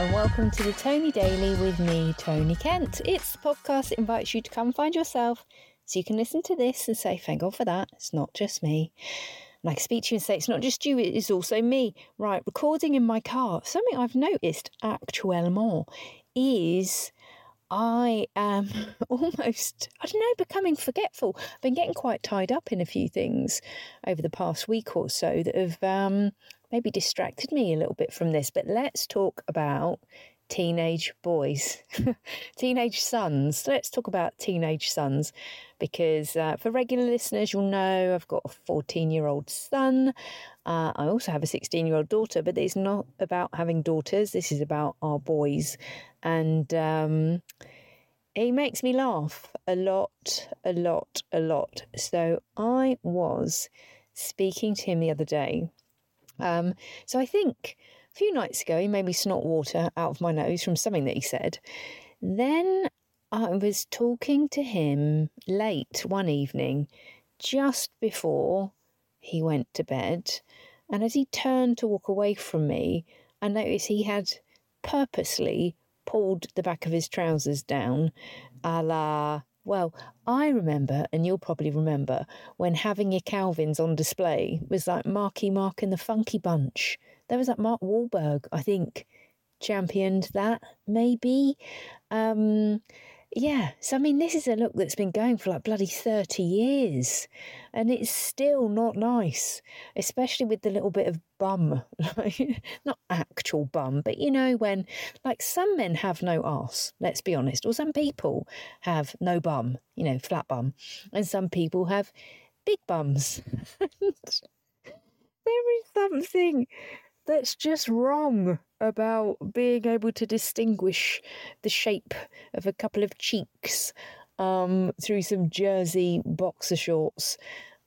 and welcome to the Tony Daily with me, Tony Kent. It's the podcast that invites you to come find yourself so you can listen to this and say, thank God for that. It's not just me. And I can speak to you and say, it's not just you, it is also me. Right, recording in my car. Something I've noticed actuellement is I am almost, I don't know, becoming forgetful. I've been getting quite tied up in a few things over the past week or so that have um, maybe distracted me a little bit from this. But let's talk about teenage boys, teenage sons. Let's talk about teenage sons because uh, for regular listeners, you'll know I've got a 14 year old son. Uh, I also have a 16 year old daughter, but it's not about having daughters. This is about our boys. And um, he makes me laugh a lot, a lot, a lot. So I was speaking to him the other day. Um, so I think a few nights ago, he made me snot water out of my nose from something that he said. Then I was talking to him late one evening, just before he went to bed. And as he turned to walk away from me, I noticed he had purposely pulled the back of his trousers down, a la well, I remember, and you'll probably remember, when having your Calvins on display was like Marky Mark and the Funky Bunch. There was that Mark Wahlberg, I think, championed that, maybe. Um, yeah, so I mean, this is a look that's been going for like bloody 30 years, and it's still not nice, especially with the little bit of bum. not actual bum, but you know, when like some men have no ass, let's be honest, or some people have no bum, you know, flat bum, and some people have big bums. there is something that's just wrong about being able to distinguish the shape of a couple of cheeks um, through some jersey boxer shorts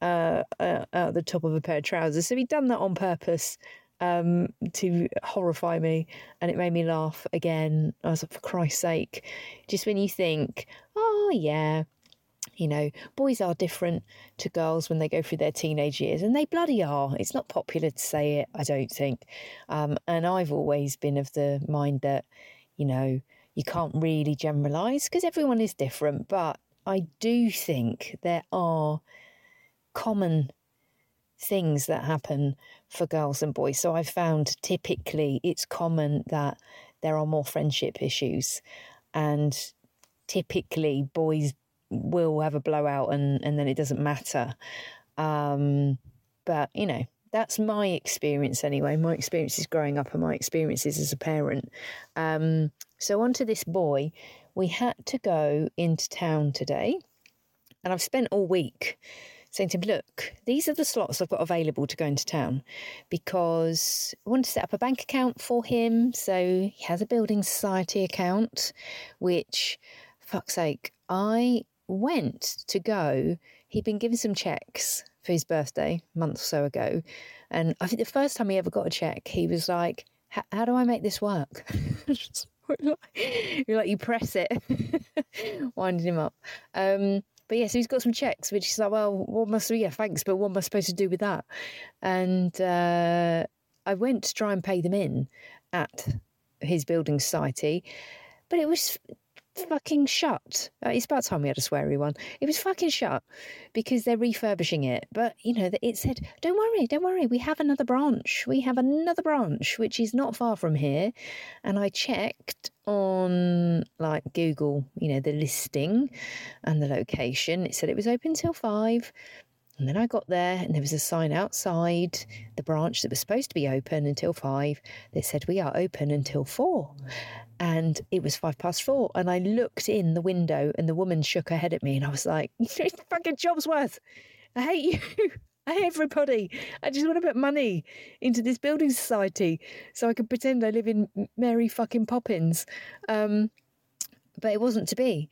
uh, uh, at the top of a pair of trousers. So he'd done that on purpose um, to horrify me, and it made me laugh again. I was like, for Christ's sake, just when you think, oh yeah, you know, boys are different to girls when they go through their teenage years, and they bloody are. It's not popular to say it, I don't think. Um, and I've always been of the mind that, you know, you can't really generalize because everyone is different. But I do think there are common things that happen for girls and boys. So I've found typically it's common that there are more friendship issues, and typically boys will have a blowout and, and then it doesn't matter. Um, but, you know, that's my experience anyway. My experiences growing up and my experiences as a parent. Um, so, on to this boy. We had to go into town today, and I've spent all week saying to him, Look, these are the slots I've got available to go into town because I want to set up a bank account for him. So, he has a building society account, which, fuck's sake, I went to go, he'd been given some checks for his birthday a month or so ago. And I think the first time he ever got a check, he was like, How do I make this work? You're like, you press it, winding him up. Um, but yeah, so he's got some checks, which is like, well, what must we, yeah, thanks, but what am I supposed to do with that? And uh, I went to try and pay them in at his building society, but it was fucking shut. Uh, it's about time we had a sweary one. It was fucking shut because they're refurbishing it. But, you know, it said, don't worry, don't worry, we have another branch. We have another branch, which is not far from here. And I checked on like Google, you know, the listing and the location. It said it was open till five. And then I got there and there was a sign outside the branch that was supposed to be open until five that said, We are open until four. And it was five past four. And I looked in the window and the woman shook her head at me and I was like, fucking job's worth. I hate you. I hate everybody. I just want to put money into this building society so I can pretend I live in Mary fucking Poppins. Um, but it wasn't to be.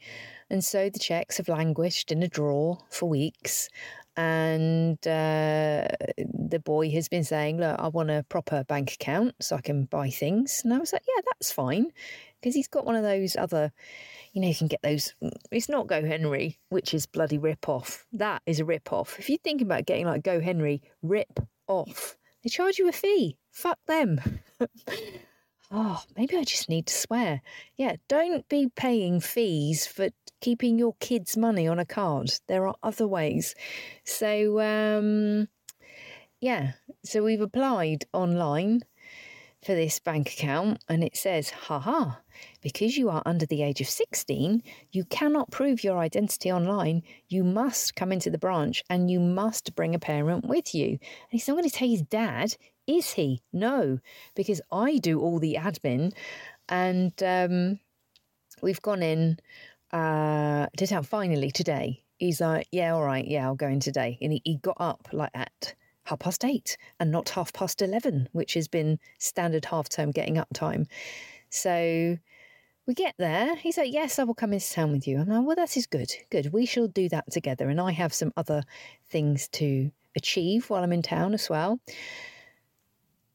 And so the checks have languished in a drawer for weeks and uh, the boy has been saying, "Look, I want a proper bank account so I can buy things." And I was like, "Yeah, that's fine," because he's got one of those other, you know, you can get those. It's not GoHenry, which is bloody rip off. That is a rip off. If you think about getting like GoHenry, rip off. They charge you a fee. Fuck them. Oh, maybe I just need to swear. Yeah, don't be paying fees for keeping your kids' money on a card. There are other ways. So, um, yeah, so we've applied online for this bank account and it says, haha, because you are under the age of 16, you cannot prove your identity online. You must come into the branch and you must bring a parent with you. And he's not going to take his dad, is he? No, because I do all the admin and um, we've gone in uh, to town finally today. He's like, yeah, all right, yeah, I'll go in today. And he, he got up like at half past eight and not half past 11, which has been standard half term getting up time. So we get there. He's like, Yes, I will come into town with you. I'm like, Well, that is good. Good. We shall do that together. And I have some other things to achieve while I'm in town as well.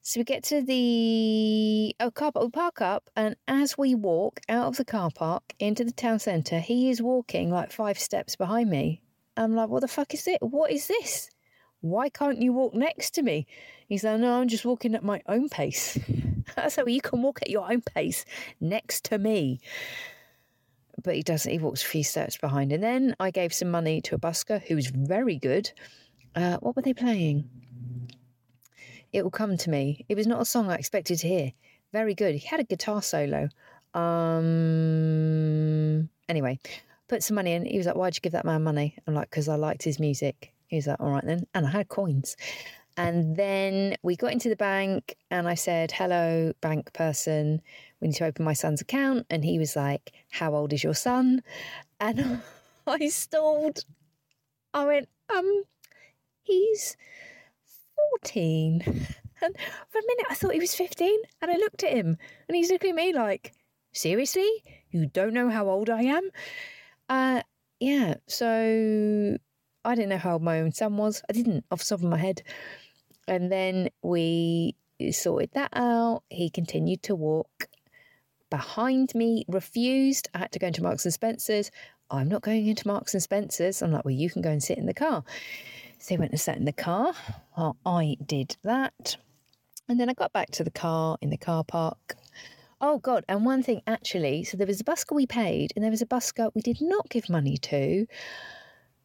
So we get to the oh car park. We park up, and as we walk out of the car park into the town centre, he is walking like five steps behind me. I'm like, what the fuck is it? What is this? Why can't you walk next to me? He's like, no, I'm just walking at my own pace. I said, well, you can walk at your own pace next to me. But he doesn't. He walks a few steps behind. And then I gave some money to a busker who was very good. Uh, what were they playing? It will come to me. It was not a song I expected to hear. Very good. He had a guitar solo. Um. Anyway, put some money in. He was like, "Why'd you give that man money?" I'm like, "Because I liked his music." He was like, "All right then," and I had coins. And then we got into the bank, and I said, "Hello, bank person. We need to open my son's account." And he was like, "How old is your son?" And I stalled. I went, "Um, he's 14." And for a minute, I thought he was 15. And I looked at him, and he's looking at me like, Seriously? You don't know how old I am? Uh, yeah, so I didn't know how old my own son was. I didn't off the top of my head. And then we sorted that out. He continued to walk behind me, refused. I had to go into Marks and Spencer's. I'm not going into Marks and Spencer's. I'm like, well, you can go and sit in the car. So he went and sat in the car. Well, I did that. And then I got back to the car in the car park. Oh, God. And one thing actually, so there was a busker we paid, and there was a busker we did not give money to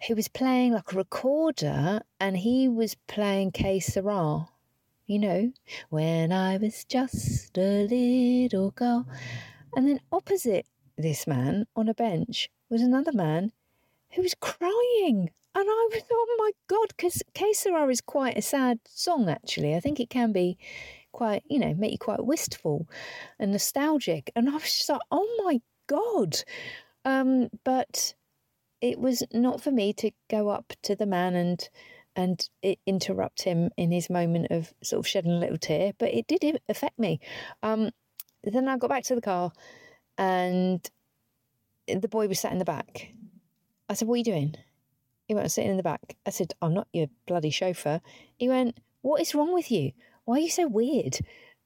who was playing like a recorder and he was playing Que Sera. You know, when I was just a little girl. And then opposite this man on a bench was another man who was crying. And I was, oh my God, because Que is quite a sad song, actually. I think it can be quite, you know, make you quite wistful and nostalgic. And I was just like, oh my God. Um, but it was not for me to go up to the man and and interrupt him in his moment of sort of shedding a little tear, but it did affect me. Um, then I got back to the car, and the boy was sat in the back. I said, "What are you doing?" He went, "Sitting in the back." I said, "I'm not your bloody chauffeur." He went, "What is wrong with you? Why are you so weird?"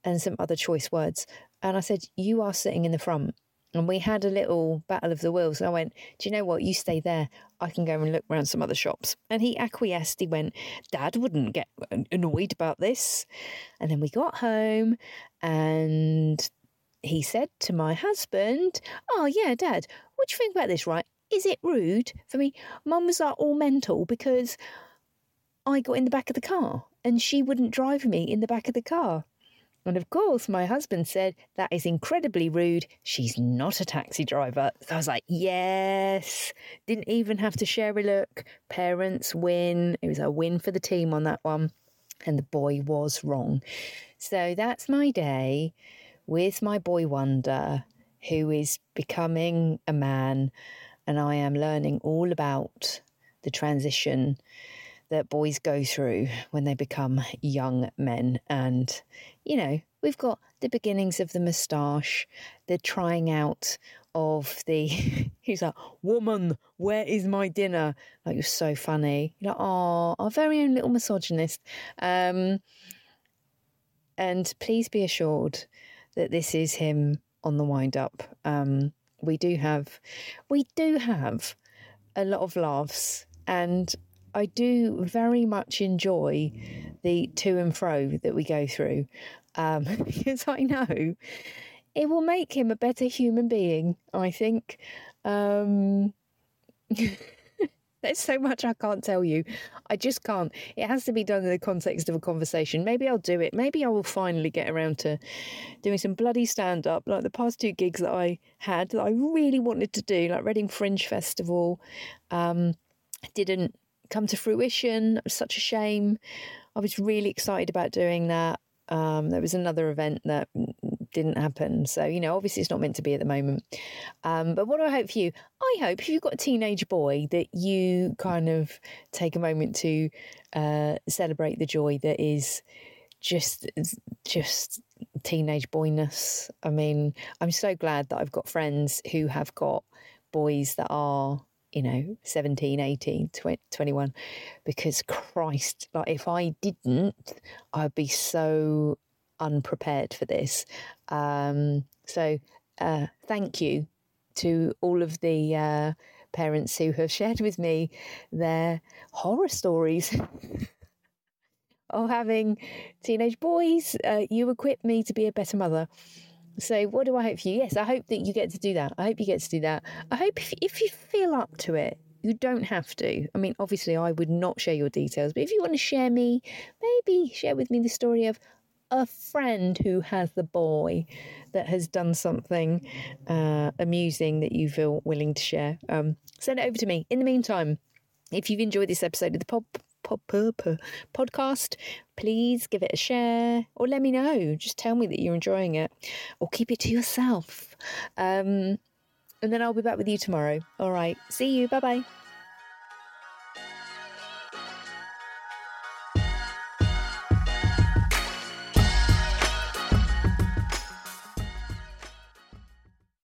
And some other choice words. And I said, "You are sitting in the front." And we had a little battle of the wills. And I went, Do you know what? You stay there. I can go and look around some other shops. And he acquiesced. He went, Dad wouldn't get annoyed about this. And then we got home and he said to my husband, Oh, yeah, Dad, what do you think about this, right? Is it rude for me? Mum was like all mental because I got in the back of the car and she wouldn't drive me in the back of the car. And of course, my husband said, That is incredibly rude. She's not a taxi driver. So I was like, Yes. Didn't even have to share a look. Parents win. It was a win for the team on that one. And the boy was wrong. So that's my day with my boy wonder, who is becoming a man. And I am learning all about the transition that boys go through when they become young men. And, you know, we've got the beginnings of the moustache, the trying out of the, he's like, woman, where is my dinner? Like, you're so funny. You're like, oh, our very own little misogynist. Um, and please be assured that this is him on the wind up. Um, we do have, we do have a lot of laughs and I do very much enjoy the to and fro that we go through. um, because I know it will make him a better human being, I think. Um, there's so much I can't tell you. I just can't. It has to be done in the context of a conversation. Maybe I'll do it. Maybe I will finally get around to doing some bloody stand up, like the past two gigs that I had that I really wanted to do, like Reading Fringe Festival. Um, didn't come to fruition. It was such a shame. I was really excited about doing that. Um, there was another event that didn't happen. So, you know, obviously it's not meant to be at the moment. Um, but what do I hope for you? I hope if you've got a teenage boy that you kind of take a moment to uh, celebrate the joy that is just just teenage boyness. I mean, I'm so glad that I've got friends who have got boys that are you know 17 18 20, 21 because christ like if i didn't i'd be so unprepared for this um, so uh, thank you to all of the uh, parents who have shared with me their horror stories of having teenage boys uh, you equip me to be a better mother so, what do I hope for you? Yes, I hope that you get to do that. I hope you get to do that. I hope if, if you feel up to it, you don't have to. I mean, obviously, I would not share your details, but if you want to share me, maybe share with me the story of a friend who has the boy that has done something uh, amusing that you feel willing to share. Um, send it over to me. In the meantime, if you've enjoyed this episode of the Pop podcast, please give it a share or let me know. Just tell me that you're enjoying it or keep it to yourself. Um, and then I'll be back with you tomorrow. All right. See you. Bye bye.